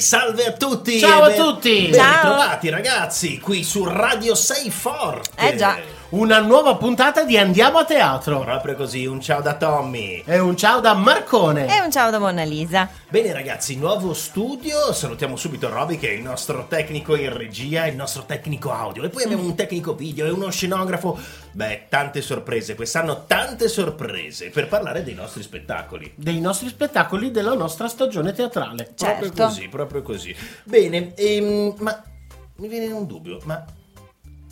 Salve, salve a tutti! Ciao a Ben- tutti! Ben Ciao. ritrovati ragazzi, qui su Radio 6 Forte. Eh già. Una nuova puntata di Andiamo a teatro. Proprio così, un ciao da Tommy. E un ciao da Marcone. E un ciao da Monna Lisa. Bene ragazzi, nuovo studio, salutiamo subito Roby che è il nostro tecnico in regia, il nostro tecnico audio e poi abbiamo un tecnico video e uno scenografo. Beh, tante sorprese, quest'anno tante sorprese per parlare dei nostri spettacoli. Dei nostri spettacoli della nostra stagione teatrale. Proprio Certo. così, proprio così. Bene, ehm, ma mi viene un dubbio, ma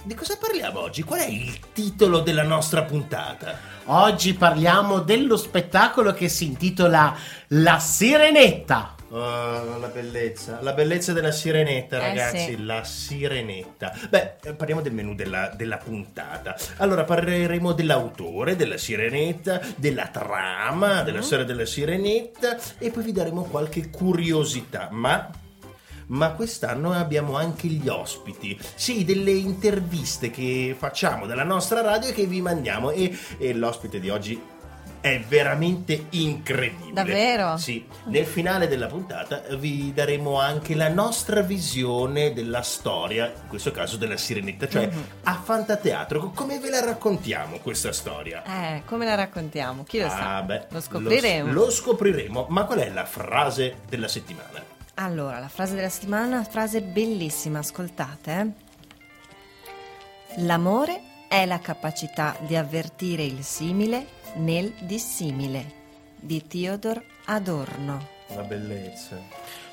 di cosa parliamo oggi? Qual è il titolo della nostra puntata? Oggi parliamo dello spettacolo che si intitola La Sirenetta. Oh, la bellezza, la bellezza della sirenetta, Eh, ragazzi, sì. la sirenetta. Beh, eh, parliamo del menù della, della puntata. Allora, parleremo dell'autore della sirenetta, della trama, della storia della sirenetta e poi vi daremo qualche curiosità, ma... Ma quest'anno abbiamo anche gli ospiti, sì, delle interviste che facciamo dalla nostra radio e che vi mandiamo e, e l'ospite di oggi è veramente incredibile. Davvero? Sì, nel finale della puntata vi daremo anche la nostra visione della storia, in questo caso della Sirenetta, cioè Mhm. a Fantateatro. Come ve la raccontiamo questa storia? Eh, come la raccontiamo? Chi lo sa? Ah, beh, lo scopriremo. Lo, lo scopriremo, ma qual è la frase della settimana? Allora, la frase della settimana, frase bellissima, ascoltate. eh. L'amore è la capacità di avvertire il simile nel dissimile. Di Theodor Adorno. La bellezza.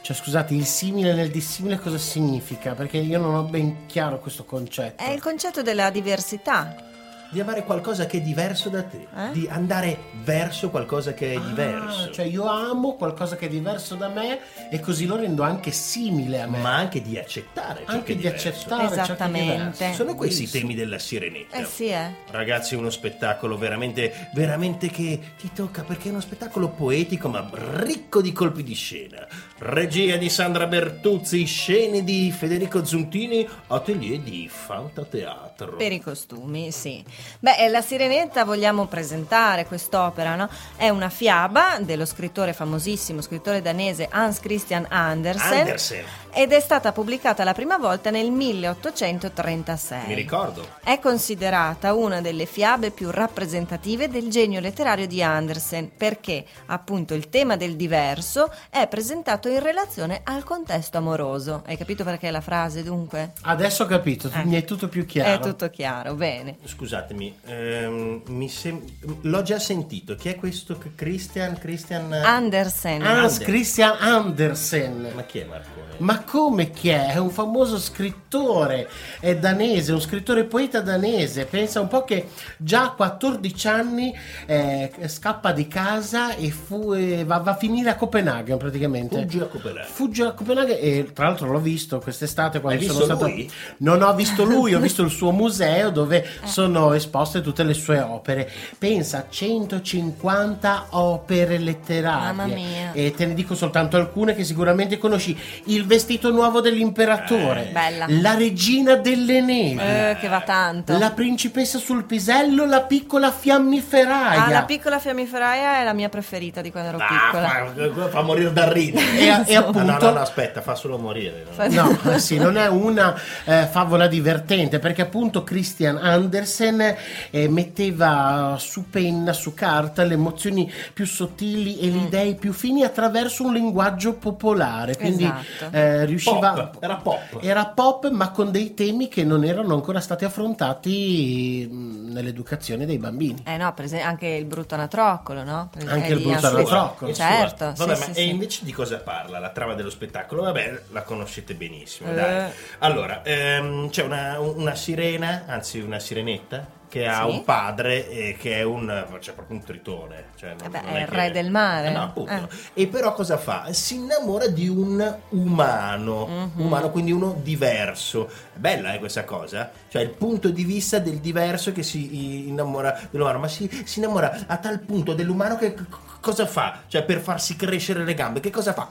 Cioè, scusate, il simile nel dissimile cosa significa? Perché io non ho ben chiaro questo concetto. È il concetto della diversità. Di amare qualcosa che è diverso da te, Eh? di andare verso qualcosa che è Ah, diverso. Cioè, io amo qualcosa che è diverso da me e così lo rendo anche simile a me. ma anche di accettare anche di diverso. accettare ciò che è Esattamente. Sono questi i temi della Sirenetta. Eh sì, eh. Ragazzi, uno spettacolo veramente, veramente che ti tocca perché è uno spettacolo poetico ma ricco di colpi di scena. Regia di Sandra Bertuzzi, scene di Federico Zuntini, atelier di Fantateatro. Per i costumi, sì. Beh, eh, La Sirenetta vogliamo presentare quest'opera, no? È una fiaba dello scrittore famosissimo, scrittore danese Hans Christian Andersen. Andersen, Ed è stata pubblicata la prima volta nel 1836. mi ricordo. È considerata una delle fiabe più rappresentative del genio letterario di Andersen perché appunto il tema del diverso è presentato in relazione al contesto amoroso. Hai capito perché la frase dunque? Adesso ho capito, Eh. mi è tutto più chiaro. È tutto chiaro, bene. Scusatemi, ehm, mi sem- l'ho già sentito. Chi è questo? Christian? Christian? Andersen. Hans Christian Andersen. Ma chi è Marcone? Ma come chi è? È un famoso scrittore, è danese, un scrittore poeta danese. Pensa un po' che già a 14 anni eh, scappa di casa e fu- eh, va, va a finire a Copenaghen praticamente. Fuggi a Copenaghen. Fugge a Copenaghen e tra l'altro l'ho visto quest'estate quando Hai sono visto stato. lui? Non ho visto lui, ho visto il suo museo dove sono esposte tutte le sue opere. Pensa, 150 opere letterarie. Mamma mia. E te ne dico soltanto alcune che sicuramente conosci. Il vestito nuovo dell'imperatore. Eh, bella. La regina delle nevi. Eh, che va tanto. La principessa sul pisello, la piccola fiammiferaia. Ah, la piccola fiammiferaia è la mia preferita di quando ero Ah, piccola. fa, fa morire da ridere. E, e Ah, no, appunto no, no, aspetta, fa solo morire. no? No, sì, non è una eh, favola divertente perché appunto Christian Andersen eh, metteva su penna, su carta le emozioni più sottili e Mm. le idee più fini attraverso un linguaggio popolare. Quindi Esatto. eh, riusciva. Pop, era pop. Era pop, ma con dei temi che non erano ancora stati affrontati nell'educazione dei bambini. Eh no, per esempio anche il brutto anatroccolo, no? Anche il brutto anatroccolo. Certo, sì, Vabbè, sì, ma sì. e invece di cosa parla la trama dello spettacolo? Vabbè, la conoscete benissimo. Eh. Dai. Allora, ehm, c'è una, una sirena, anzi una sirenetta, che ha Sì. un padre eh, che è un, cioè proprio un tritone. Cioè non- Eh beh, non è il che- re del mare. Eh no, appunto. Eh. E però cosa fa? Si innamora di un umano, Mhm. umano, quindi uno diverso. È bella eh, questa cosa? Cioè il punto di vista del diverso che si innamora dell'umano, ma si, si innamora a tal punto dell'umano che c- cosa fa? Cioè per farsi crescere le gambe, che cosa fa?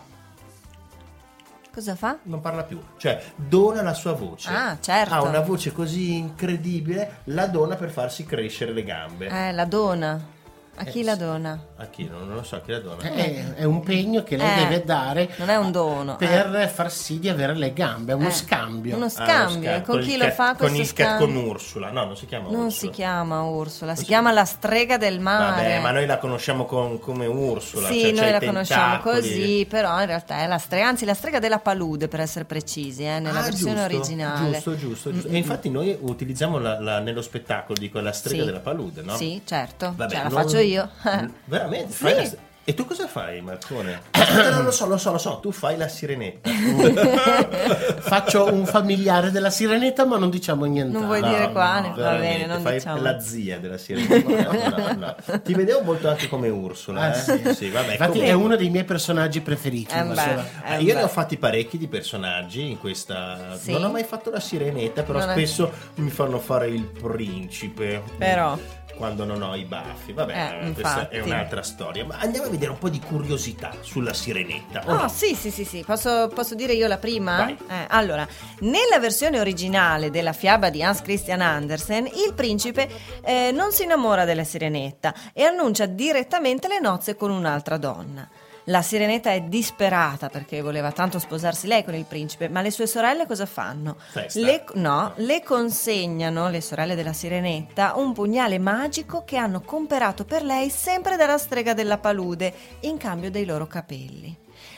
Cosa fa? Non parla più, cioè dona la sua voce. Ah, certo. Ha una voce così incredibile, la dona per farsi crescere le gambe. Eh, la donna. A chi la dona? A chi? Non, non lo so, a chi la dona? È, è un pegno che lei Eh, deve dare non è un dono, per far sì di avere le gambe, è uno Eh, scambio. Uno Ah, scambio. lo e sca- con chi lo cat- fa con questo scambio? con Ursula. No, non si chiama Non Ursula. si chiama Ursula, si chiama la strega del mare. Vabbè, ma noi la conosciamo con- come Ursula. Sì, cioè, noi la conosciamo così, però in realtà è la strega, anzi la strega della palude per essere precisi, eh, nella Ah, versione giusto, originale. Giusto, giusto, giusto. E infatti noi utilizziamo la- la- nello spettacolo di quella strega Sì. della palude, no? Sì, certo, Vabbè, cioè, la non- faccio io. Veramente? Sì. La E tu cosa fai, Marcone? Aspetta, no, lo so, lo so, lo so, tu fai la sirenetta. Faccio un familiare della sirenetta, ma non diciamo niente. Non vuoi dire quale? Va veramente, bene, non fai diciamo. la zia della sirenetta. No, no, no. Ti vedevo molto anche come Ursula. Ah, eh? sì. vabbè, Infatti comunque- è uno dei miei personaggi preferiti. Eh, beh. Ah, Eh, io beh. ne ho fatti parecchi di personaggi in questa. Sì? Non ho mai fatto la sirenetta, però Non è- spesso mi fanno fare il principe. Però. Quando non ho i baffi. Vabbè, Eh, questa è un'altra storia. Ma andiamo a vedere un po' di curiosità sulla sirenetta. Oh, no? sì, sì, sì, sì. Posso, posso dire io la prima? Eh, allora, nella versione originale della fiaba di Hans Christian Andersen, il principe eh, non si innamora della sirenetta e annuncia direttamente le nozze con un'altra donna. La sirenetta è disperata perché voleva tanto sposarsi lei con il principe, ma le sue sorelle cosa fanno? Le, no, le consegnano, le sorelle della sirenetta, un pugnale magico che hanno comperato per lei sempre dalla strega della palude in cambio dei loro capelli.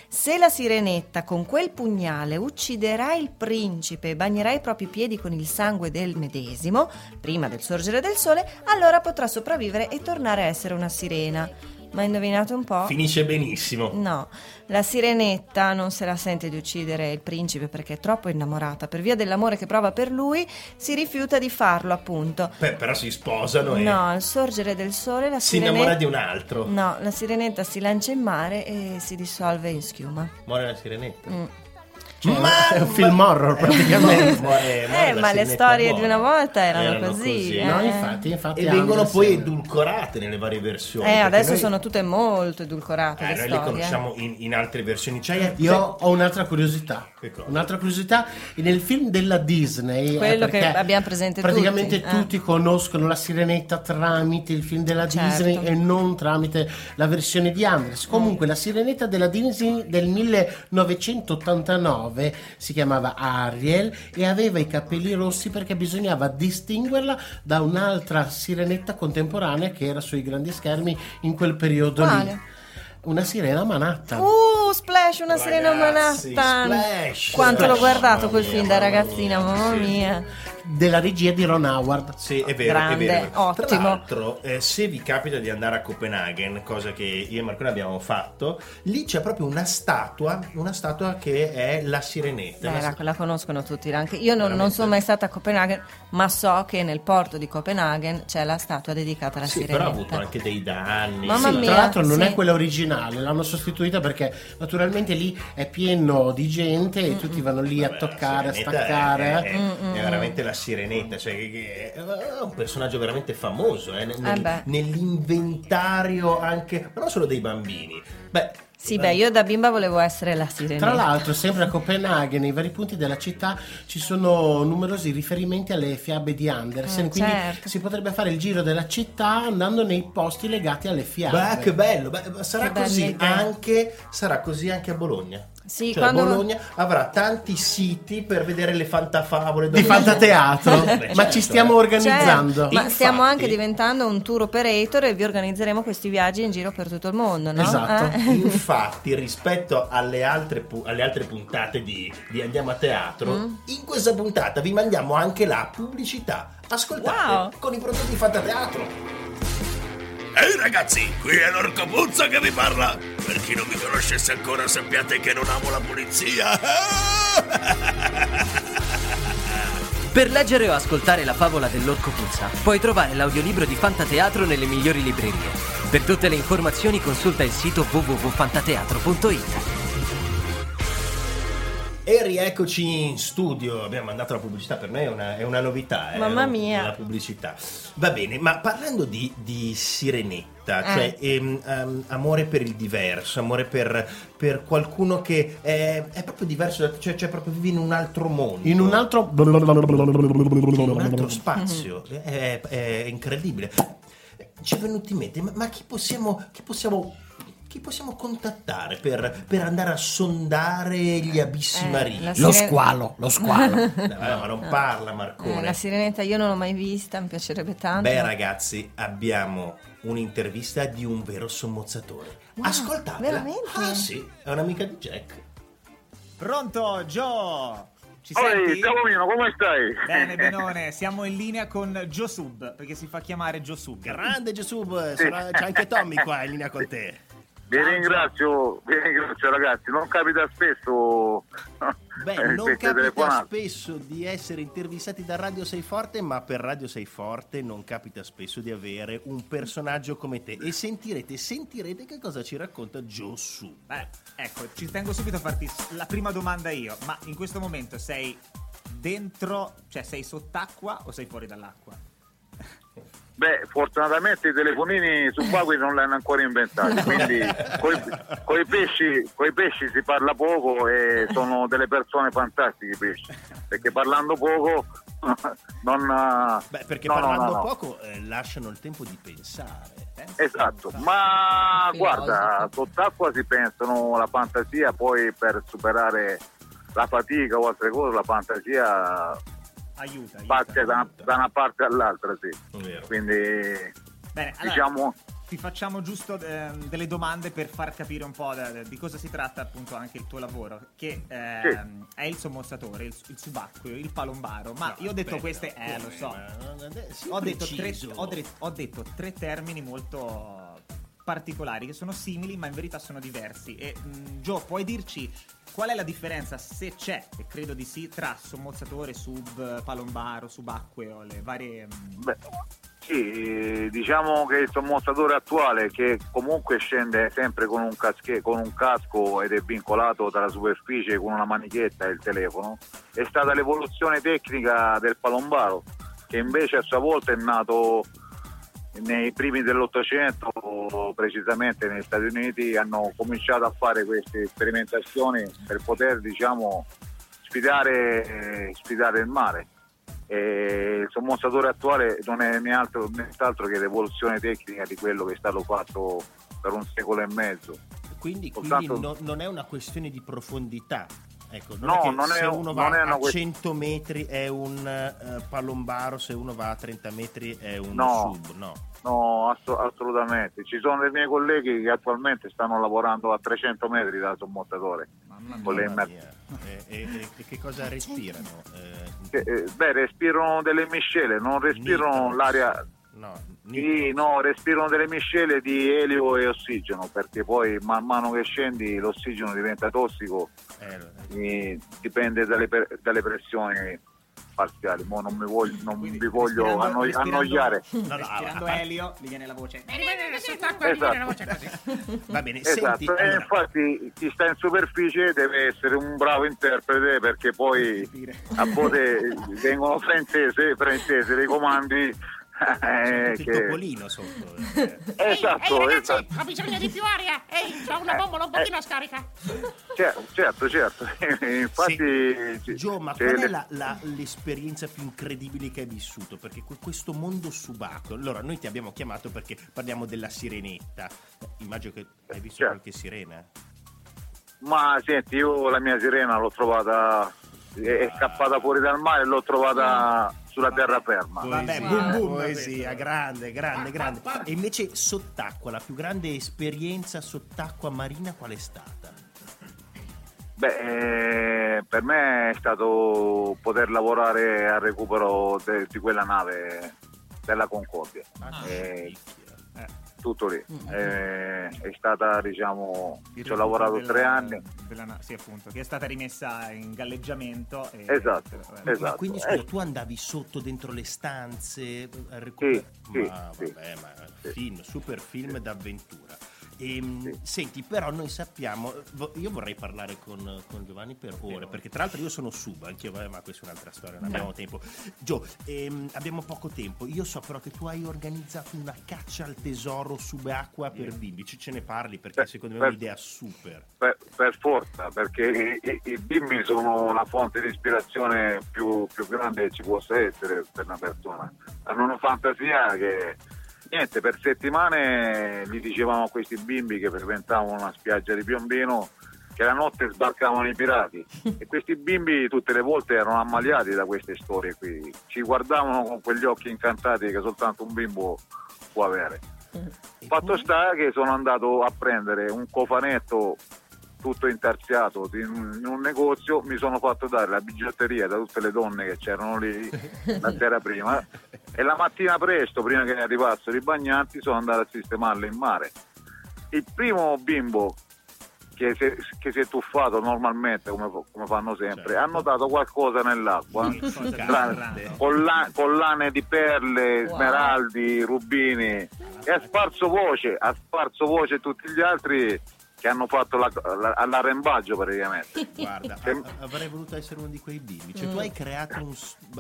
Se la sirenetta con quel pugnale ucciderà il principe e bagnerà i propri piedi con il sangue del medesimo, prima del sorgere del sole, allora potrà sopravvivere e tornare a essere una sirena. Ma indovinate un po'? Finisce benissimo. No, la sirenetta non se la sente di uccidere il principe perché è troppo innamorata. Per via dell'amore che prova per lui, si rifiuta di farlo, appunto. Beh, però si sposano e No, al sorgere del sole la si sirenetta. innamora di un altro. No, la sirenetta si lancia in mare e si dissolve in schiuma. Muore la sirenetta. Mm. Cioè, è un film horror praticamente. Muore- muore Eh, ma le storie di una volta erano così, eh. No, infatti, infatti. E vengono poi Andersen- edulcorate nelle varie versioni. Eh, adesso noi- sono tutte molto edulcorate eh, le noi storie. le conosciamo in, in altre versioni. Cioè, Io ho un'altra curiosità. Un'altra curiosità. Nel film della Disney. eh, Quello che abbiamo presente Praticamente tutti, eh. tutti conoscono la sirenetta tramite il film della Certo. Disney e non tramite la versione di Anders. Comunque, la sirenetta della Disney del 1989 si chiamava Ariel e aveva i capelli rossi perché bisognava distinguerla da un'altra sirenetta contemporanea che era sui grandi schermi in quel periodo Quale? lì. Una sirena Manhattan. Uh, Splash, una sirena Manhattan. Splash, Quanto l'ho Splash, guardato mamma quel mia, film da mamma ragazzina, mia, mamma mia. Della regia di Ron Howard. Sì, è vero, Grande, è vero. Tra ottimo. l'altro, eh, se vi capita di andare a Copenaghen, cosa che io e Marcone abbiamo fatto, lì c'è proprio una statua, una statua che è la sirenetta. Beh, La- la, la conoscono tutti. Anche io non, non sono mai stata a Copenaghen, ma so che nel porto di Copenaghen c'è la statua dedicata alla sì, sirenetta. però ha avuto anche dei danni. Mamma Sì, mia. tra l'altro non sì. è quella originale, l'hanno sostituita perché naturalmente lì è pieno di gente e tutti vanno lì a Vabbè, toccare, a la sirenetta staccare. È, eh. è- Mm, è veramente la sirenetta, cioè che- è un personaggio veramente famoso eh, nel- Eh nell'inventario anche, ma non solo dei bambini. Beh, Sì, beh, io da bimba volevo essere la sirenetta. Tra l'altro, sempre a Copenaghen, nei vari punti della città ci sono numerosi riferimenti alle fiabe di Andersen. Eh, quindi certo. si potrebbe fare il giro della città andando nei posti legati alle fiabe. Beh, che bello, beh, sarà Che così anche sarà così anche a Bologna. Sì, Cioè, quando- Bologna avrà tanti siti per vedere le fantafavole Di fantateatro, Beh, ma certo, ci stiamo eh. organizzando. Certo, ma Infatti- stiamo anche diventando un tour operator e vi organizzeremo questi viaggi in giro per tutto il mondo, no? Esatto. Eh? Infatti, rispetto alle altre, pu- alle altre puntate di, di Andiamo a Teatro, Mm. in questa puntata vi mandiamo anche la pubblicità. Ascoltate Wow. con i prodotti Fantateatro. Ehi ragazzi, qui è l'orco Puzza che vi parla. Per chi non mi conoscesse ancora sappiate che non amo la pulizia. Per leggere o ascoltare la favola dell'orco puzza, puoi trovare l'audiolibro di Fantateatro nelle migliori librerie. Per tutte le informazioni consulta il sito www.fantateatro.it. E rieccoci in studio. Abbiamo mandato la pubblicità, per me è una, è una novità. eh, Mamma mia. La pubblicità. Va bene, ma parlando di, di sirenetta, Eh. cioè ehm, ehm, amore per il diverso, amore per, per qualcuno che è, è proprio diverso, da- cioè, cioè proprio vivi in un altro mondo. In un altro... in un altro spazio. È, è incredibile. ci è venuto in mente, ma, ma chi possiamo, chi possiamo, chi possiamo contattare per, per andare a sondare gli abissi Eh, marini? la Lo Sirene- squalo, lo squalo. Eh, ma non parla Eh, Marcone. la sirenetta io non l'ho mai vista, mi piacerebbe tanto. Beh ragazzi, abbiamo un'intervista di un vero sommozzatore. Wow, Ascoltatela. veramente? Ah sì, è un'amica di Jack. Pronto, Joe? Ci Oi, senti? Calomino, come stai? Bene, benone, siamo in linea con Joe Sub, perché si fa chiamare Joe Sub. Grande Gesù, c'è anche Tommy qua in linea con te. Vi ringrazio, vi ringrazio ragazzi, non capita spesso Beh, eh, non capita spesso di essere intervistati da Radio Sei Forte, ma per Radio Sei Forte non capita spesso di avere un personaggio come te. E sentirete, sentirete che cosa ci racconta Josu. Beh, ecco, ci tengo subito a farti la prima domanda io, ma in questo momento sei dentro, cioè sei sott'acqua o sei fuori dall'acqua? Beh, fortunatamente i telefonini subacquei non li hanno ancora inventati, quindi con i pesci, coi pesci si parla poco e sono delle persone fantastiche i pesci, perché parlando poco non... Beh, perché no, parlando no, no. poco eh, lasciano il tempo di pensare. Esatto, ma Filosofo. guarda, sott'acqua si pensano la fantasia, poi per superare la fatica o altre cose, la fantasia Aiuta, aiuta. parte da, da una parte all'altra, sì. Vero. Quindi Bene, allora, diciamo, ti facciamo giusto ehm, delle domande per far capire un po' da- da- di cosa si tratta appunto anche il tuo lavoro, che ehm, è il sommozzatore, il, il subacqueo, il palombaro, ma io ho detto Aspetta, queste, eh lo so, eh, ho detto, tre, ho ho detto tre termini molto particolari che sono simili ma in verità sono diversi. E mh, Gio puoi dirci qual è la differenza se c'è e credo di sì tra sommozzatore sub palombaro subacqueo le varie mh, beh, sì, diciamo che il sommozzatore attuale che comunque scende sempre con un, casche- con un casco ed è vincolato dalla superficie con una manichetta e il telefono, è stata l'evoluzione tecnica del palombaro che invece a sua volta è nato nei primi dell'Ottocento, precisamente negli Stati Uniti, hanno cominciato a fare queste sperimentazioni per poter diciamo, sfidare, eh, sfidare il mare. E il sommozzatore attuale non è nient'altro, che l'evoluzione tecnica di quello che è stato fatto per un secolo e mezzo. Quindi, quindi Soltanto- no- non è una questione di profondità. Ecco, non No, è non è se un- uno va una a que- 100 metri è un eh, palombaro, se uno va a 30 metri è un No. sub, no. No, ass- assolutamente. Ci sono dei miei colleghi che attualmente stanno lavorando a 300 metri dal sommozzatore. mamma mia. E, e- e- e che cosa respirano? Eh, che, eh, beh, respirano delle miscele, non respirano Nitrox. l'aria. No, Sì, no, respirano delle miscele di elio e ossigeno, perché poi man mano che scendi l'ossigeno diventa tossico, Eh, dipende dalle, dalle pressioni parziali. Mo non mi voglio, non Quindi vi voglio respirando- annoi- respirando- annoiare. No, no, respirando a- a- elio gli viene la voce Esatto. Va bene, Esatto, senti, e allora, infatti chi sta in superficie deve essere un bravo interprete perché poi a volte vengono fraintese, fraintese dei comandi c'è eh, tutto il che... topolino sotto. eh. Esatto, Ehi ragazzi, esatto. ho bisogno di più aria! Ehi, ho una bombola un pochino scarica! Certo, certo, certo. Infatti Sì. Gio, ma c'è qual è la- la- l'esperienza più incredibile che hai vissuto? Perché que- questo mondo subacqueo, allora noi ti abbiamo chiamato perché parliamo della sirenetta. Immagino che hai visto Certo. qualche sirena. Ma senti, io la mia sirena l'ho trovata, è è scappata fuori dal mare e l'ho trovata sulla terraferma. Vabbè, boom, boom, poesia, grande, grande, grande. E invece sott'acqua, la più grande esperienza sott'acqua marina qual è stata? Beh, eh, per me è stato poter lavorare al recupero de- di quella nave della Concordia. Ah, Eh, picchia. Tutto lì. Eh, è stata, diciamo, Il ci ho lavorato recupero tre della- anni. della na- sì, appunto, che è stata rimessa in galleggiamento. E, Esatto, eh, esatto. Ma quindi scusa, Eh. tu andavi sotto dentro le stanze a Sì, recuperare? sì, ma sì. vabbè, ma Sì. film, super film d'avventura. Ehm, Sì. Senti, però noi sappiamo, io vorrei parlare con, con Giovanni per ore, perché tra l'altro io sono sub, anch'io, ma questa è un'altra storia, non abbiamo tempo. Gio, ehm, abbiamo poco tempo, io so però che tu hai organizzato una caccia al tesoro subacqua per bimbi, ci ce ne parli perché Eh, secondo me è per- un'idea super. Per, per forza, perché i, i- i bimbi sono la fonte di ispirazione più, più grande che ci possa essere per una persona. Hanno una fantasia che niente, per settimane gli dicevamo a questi bimbi che frequentavano una spiaggia di Piombino che la notte sbarcavano i pirati. E questi bimbi tutte le volte erano ammaliati da queste storie qui, ci guardavano con quegli occhi incantati che soltanto un bimbo può avere. Fatto sta che sono andato a prendere un cofanetto tutto intarsiato in un, in un negozio, mi sono fatto dare la bigiotteria da tutte le donne che c'erano lì la sera prima e la mattina presto, prima che arrivassero i bagnanti, sono andato a sistemarle in mare. Il primo bimbo che si, è, che si è tuffato normalmente, come, come fanno sempre, ha notato qualcosa nell'acqua, Tra- colla- collane di perle, Wow. smeraldi, rubini e ha sparso voce, ha sparso voce a tutti gli altri che hanno fatto la- la- l'arrembaggio praticamente. Guarda, Sem- avrei voluto essere uno di quei bimbi. Cioè, tu hai creato un.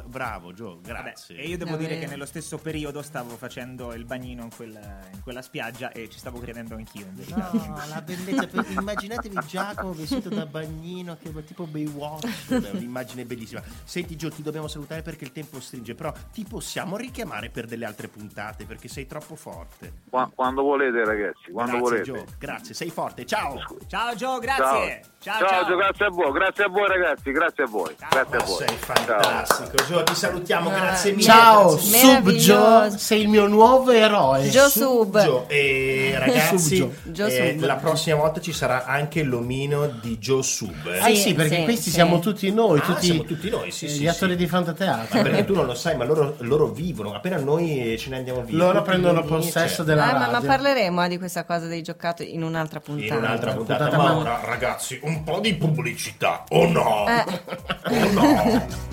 Bravo, Gio, Vabbè, grazie. e io devo Va dire che nello stesso periodo stavo facendo il bagnino in quella, in quella spiaggia e ci stavo credendo anch'io. No, la bellezza. per- Immaginatevi Giacomo vestito da bagnino, che è tipo Baywatch. È un'immagine bellissima. Senti, Gio, ti dobbiamo salutare perché il tempo stringe. Però ti possiamo richiamare per delle altre puntate perché sei troppo forte. Qua- quando volete ragazzi, quando grazie, volete. Gio. Grazie, sei forte. Ciao. Ciao Gio, grazie! Ciao, ciao, ciao! Gio, grazie a voi, grazie a voi ragazzi, grazie a voi. Grazie a Ma voi. sei Ciao. fantastico. Gio, ti salutiamo. Grazie mille. Ciao, grazie Sub. Joe, sei il mio nuovo eroe. Gio Sub. Gio. E ragazzi, Sub Gio. Gio eh, Sub. la prossima volta ci sarà anche l'omino di Gio Sub. eh. Ah sì, Sì, perché sì, questi sì. siamo tutti noi, Ah, tutti, siamo tutti noi, sì, sì, gli attori sì. di Ma Fantateatro. perché tu non lo sai, ma loro, loro vivono. Appena noi ce ne andiamo via. Loro prendono possesso della Ah, ma, ma radio. parleremo eh, di questa cosa dei giocattoli in un'altra puntata. In un'altra puntata, puntata, ma ma- ragazzi, un po' di pubblicità, o no? Eh. O no?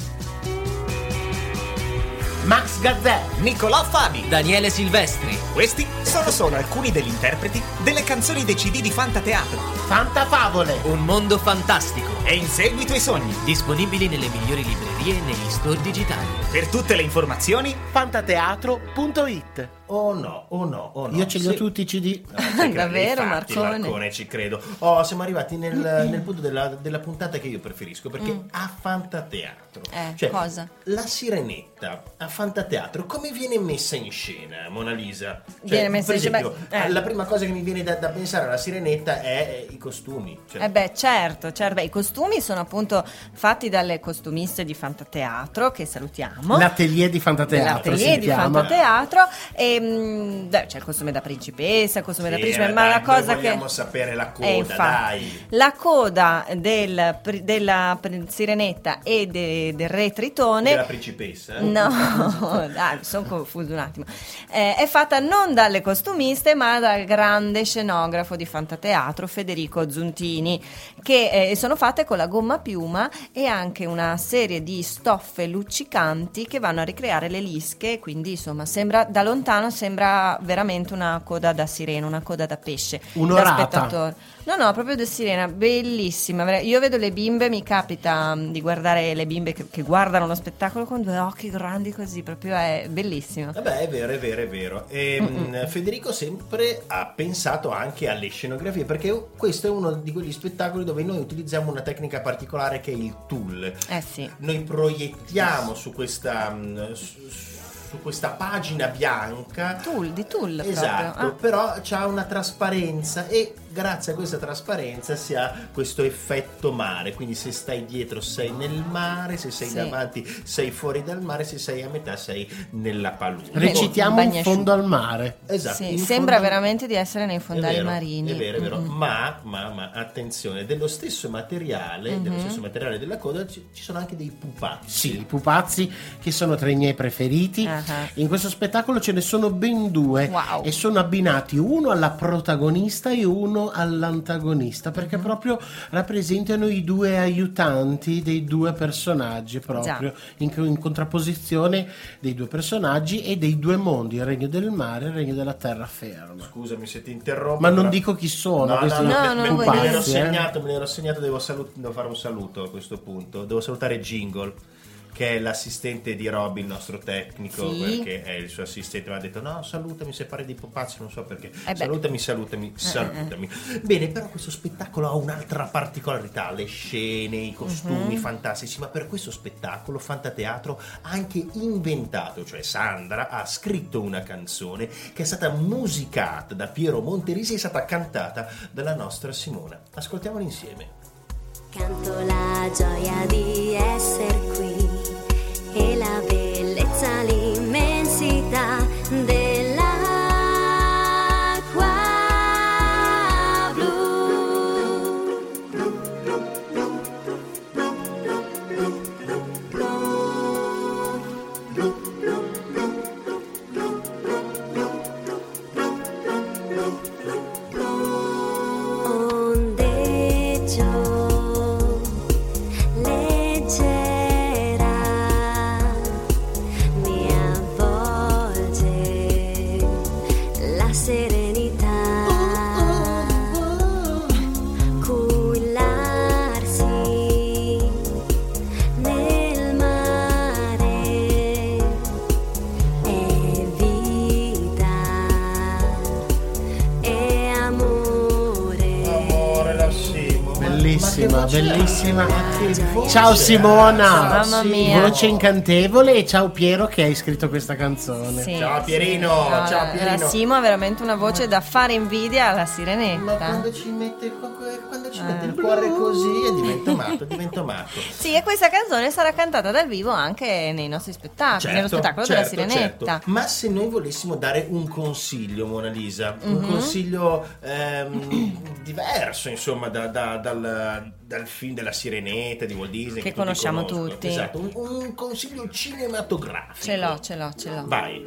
Max Gazzè, Nicolò Fabi. Daniele Silvestri. Questi sono solo alcuni degli interpreti delle canzoni dei CD di Fantateatro. Fantafavole. Un mondo fantastico. E in seguito i sogni. Disponibili nelle migliori librerie e negli store digitali. Per tutte le informazioni, Fantateatro.it O no, o no, o no. Io ce li ho Sì. tutti i CD. No, ci credo, Davvero, infatti, Marcone? ci credo. Oh, siamo arrivati nel, nel punto della, della puntata che io preferisco perché a Fantateatro. Mm. Eh, cioè, cosa? La sirenetta a Fantateatro, come viene messa in scena, Mona Lisa? Cioè, Viene messa per in scena- eh. la prima cosa che mi viene da, da pensare alla sirenetta è eh, i costumi. Cioè, Eh beh, certo, certo. Beh, I costumi sono appunto fatti dalle costumiste di Fantateatro, che salutiamo. L'atelier di Fantateatro L'atelier si di. Fantateatro e mm, beh, c'è il costume da principessa, il costume da Sì, principe, eh, ma la cosa che vogliamo sapere la coda, Eh, infatti, dai. La coda del, della sirenetta e de- del re Tritone Della principessa. No, dai, sono confuso un attimo. Eh, è fatta non dalle costumiste, ma dal grande scenografo di Fantateatro Federico Zuntini, che eh, sono fatte con la gomma piuma e anche una serie di stoffe luccicanti che vanno a ricreare le lische. Quindi, insomma, sembra da lontano sembra veramente una coda da sirena, una coda da pesce. Un'orata. Da spettatore. No, no, proprio da sirena, bellissima. Io vedo le bimbe, mi capita mm, di guardare le bimbe che, che guardano lo spettacolo con due occhi grandi così, proprio è bellissimo. Vabbè, è vero, è vero, è vero. E, mh, Federico sempre ha pensato anche alle scenografie, perché questo è uno di quegli spettacoli dove noi utilizziamo una tecnica particolare che è il tool. Eh sì. Noi proiettiamo su questa, mh, su, su questa pagina bianca. Tool, di Tool Esatto. Ah. però c'ha una trasparenza e grazie a questa trasparenza si ha questo effetto mare, quindi se stai dietro sei nel mare, se sei Sì. davanti sei fuori dal mare, se sei a metà sei nella palude. Recitiamo in fondo al mare. Esatto, Sì, sembra fondo- veramente di essere nei è fondali vero, marini. È vero, è vero. Mm-mm. Ma, ma, ma, attenzione, dello stesso materiale, Mhm. dello stesso materiale della coda ci, ci sono anche dei pupazzi. Sì, i pupazzi che sono tra i miei preferiti. Ah. In questo spettacolo ce ne sono ben due Wow. e sono abbinati uno alla protagonista e uno all'antagonista Mhm. perché proprio rappresentano i due aiutanti dei due personaggi proprio in, in contrapposizione dei due personaggi e dei due mondi, il regno del mare e il regno della terraferma. Scusami se ti interrompo. Ma non però- dico chi sono No, no, no, No, me- ne ero segnato, me ne ero segnato, devo, salut- devo fare un saluto a questo punto. Devo salutare Jingle. Che è l'assistente di Robby, il nostro tecnico, Sì. perché è il suo assistente, mi ha detto no, salutami se pare di pupazzi, non so perché. beh. salutami, salutami, salutami. Bene, però questo spettacolo ha un'altra particolarità, le scene, i costumi Mhm. fantastici, ma per questo spettacolo Fantateatro ha anche inventato, cioè Sandra ha scritto una canzone che è stata musicata da Piero Monterisi e è stata cantata dalla nostra Simona. Ascoltiamola insieme. Canto la gioia di essere qui e la Ciao. Simona. Mamma mia. Voce incantevole e ciao Piero che hai scritto questa canzone. Sì, Ciao, sì. Pierino, No, ciao, Pierino. La Simo ha veramente una voce da fare invidia alla Ma sirenetta. quando ci mette, Eh. Mette il cuore così e divento matto, divento matto. Sì, e questa canzone sarà cantata dal vivo anche nei nostri spettacoli, nello spettacolo della sirenetta. certo. Ma se noi volessimo dare un consiglio, Mona Lisa, un Mhm. consiglio ehm, diverso, insomma, da- da- dal, dal film della sirenetta di Walt Disney, Che tutti conosciamo tutti. Esatto, un, un consiglio cinematografico. Ce l'ho, ce l'ho, ce l'ho. Vai.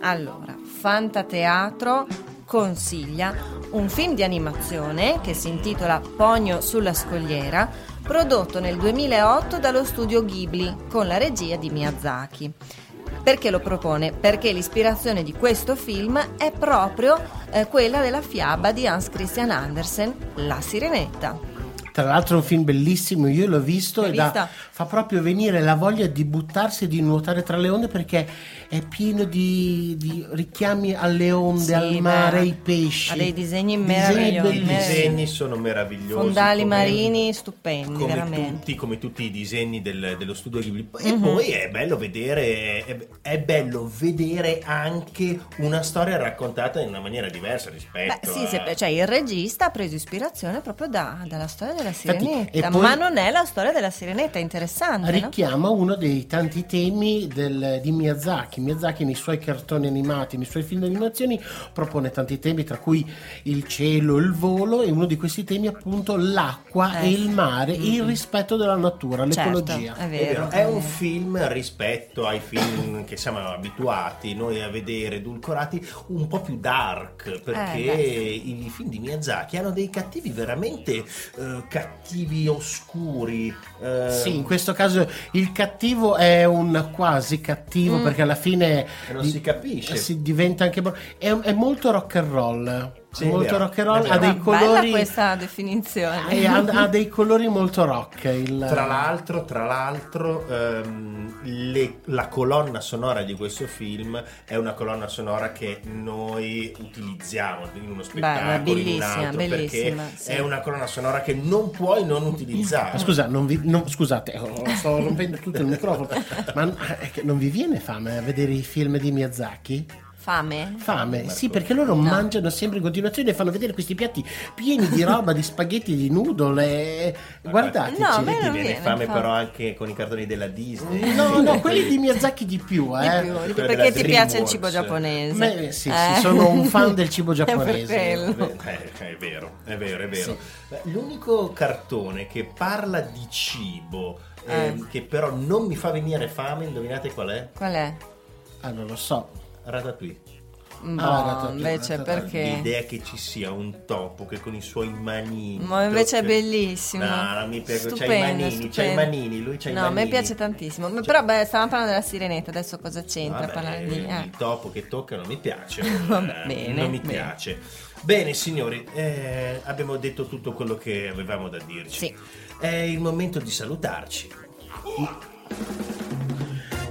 Allora, Fantateatro consiglia un film di animazione che si intitola Pogno sulla scogliera, prodotto nel 2008 dallo studio Ghibli con la regia di Miyazaki. Perché lo propone? Perché l'ispirazione di questo film è proprio eh, quella della fiaba di Hans Christian Andersen, La Sirenetta. Tra l'altro è un film bellissimo, io l'ho visto L'hai e fa proprio venire la voglia di buttarsi e di nuotare tra le onde perché è pieno di, di richiami alle onde, Sì, al mare, beh, ai pesci. ha dei disegni Disegni meravigliosi, I disegni sono meravigliosi. Fondali come- marini stupendi, come veramente. tutti, come tutti i disegni del- dello studio Ghibli. E Mhm. poi è bello vedere, è, è bello vedere anche una storia raccontata in una maniera diversa rispetto Beh, sì, a... se- cioè il regista ha preso ispirazione proprio da- dalla storia della Infatti, sirenetta, poi- ma non è la storia della sirenetta, è interessante, no? richiama uno dei tanti temi del- di Miyazaki. Miyazaki nei suoi cartoni animati, nei suoi film di animazioni propone tanti temi tra cui il cielo, il volo e uno di questi temi appunto l'acqua Eh e il mare e il rispetto della natura, Certo, l'ecologia. è È, vero. vero, è un film rispetto ai film che siamo abituati noi a vedere edulcorati un po' più dark perché Eh, i film di Miyazaki hanno dei cattivi veramente eh, cattivi oscuri eh, Sì, in questo caso il cattivo è un quasi cattivo Mm. perché alla fine E non si capisce. si diventa anche è, è molto rock and roll. È molto rock and roll, ha dei colori questa definizione. e ha, ha dei colori molto rock. il- Tra l'altro, tra l'altro ehm, le- la colonna sonora di questo film è una colonna sonora che noi utilizziamo in uno spettacolo, in un bellissima, altro, bellissima, perché sì. è una colonna sonora che non puoi non utilizzare. Ma Scusa, non vi- non- scusate, oh, sto rompendo tutto il microfono, ma è che non vi viene fame a vedere i film di Miyazaki? Fame? Fame, sì, perché loro mangiano sempre in continuazione e fanno vedere questi piatti pieni di roba, di spaghetti, di noodle. E... Guardateci. No, me Ti non viene viene fame fame. però anche con i cartoni della Disney. No, no, quelli di Miyazaki di più, Di eh. più, di più, perché ti piace il cibo giapponese. Beh, sì, Eh. sì, sono un fan del cibo È giapponese. quello. Eh, è vero, è vero, è vero. Beh, L'unico cartone che parla di cibo, ehm, Eh. che però non mi fa venire fame, indovinate qual è? Qual è? Ah, non lo so. Ratatouille. No, Ah, ratatouille, invece ratatouille. perché? L'idea che ci sia un topo che con i suoi manini. Ma invece è bellissimo. No, non mi piace. C'ha i Stupendo, manini, c'ha i stupendo. manini, lui c'ha i No, a me manini. piace tantissimo. Ma Però, beh, stavamo parlando della sirenetta, adesso cosa c'entra Vabbè, parlare di... eh. il topo che tocca non mi piace. Vabbè, eh, bene, non mi bene. piace. Bene, signori, eh, abbiamo detto tutto quello che avevamo da dirci. Sì. È il momento di salutarci.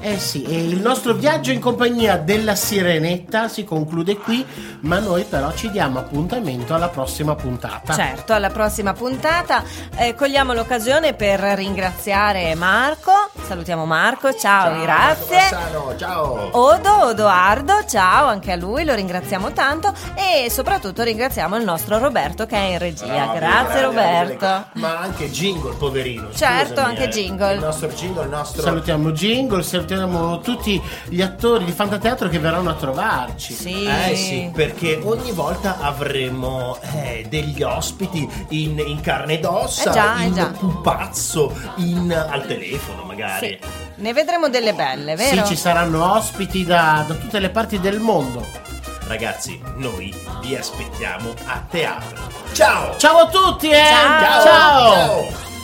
Eh sì, e il nostro viaggio in compagnia della Sirenetta si conclude qui, ma noi però ci diamo appuntamento alla prossima puntata. Certo, alla prossima puntata eh, cogliamo l'occasione per ringraziare Marco. Salutiamo Marco, ciao, grazie. Bassano, ciao. Odo, Odoardo, ciao anche a lui, lo ringraziamo tanto e soprattutto ringraziamo il nostro Roberto che è in regia. Bravi, Grazie bravi, Roberto. bravi. Ma anche jingle, poverino. Certo, scusami, anche eh. jingle. Il nostro jingle, il nostro. Salutiamo Jingle, salutiamo tutti gli attori di Fantateatro che verranno a trovarci. Sì. Eh sì, perché ogni volta avremo eh, degli ospiti in, in carne ed ossa, Eh già, eh in già. pupazzo, in, al telefono magari. Sì. Ne vedremo delle belle, Sì, vero? ci saranno ospiti da, da tutte le parti del mondo. Ragazzi, noi vi aspettiamo a teatro. Ciao! Ciao a tutti, eh! Ciao. Ciao. Ciao!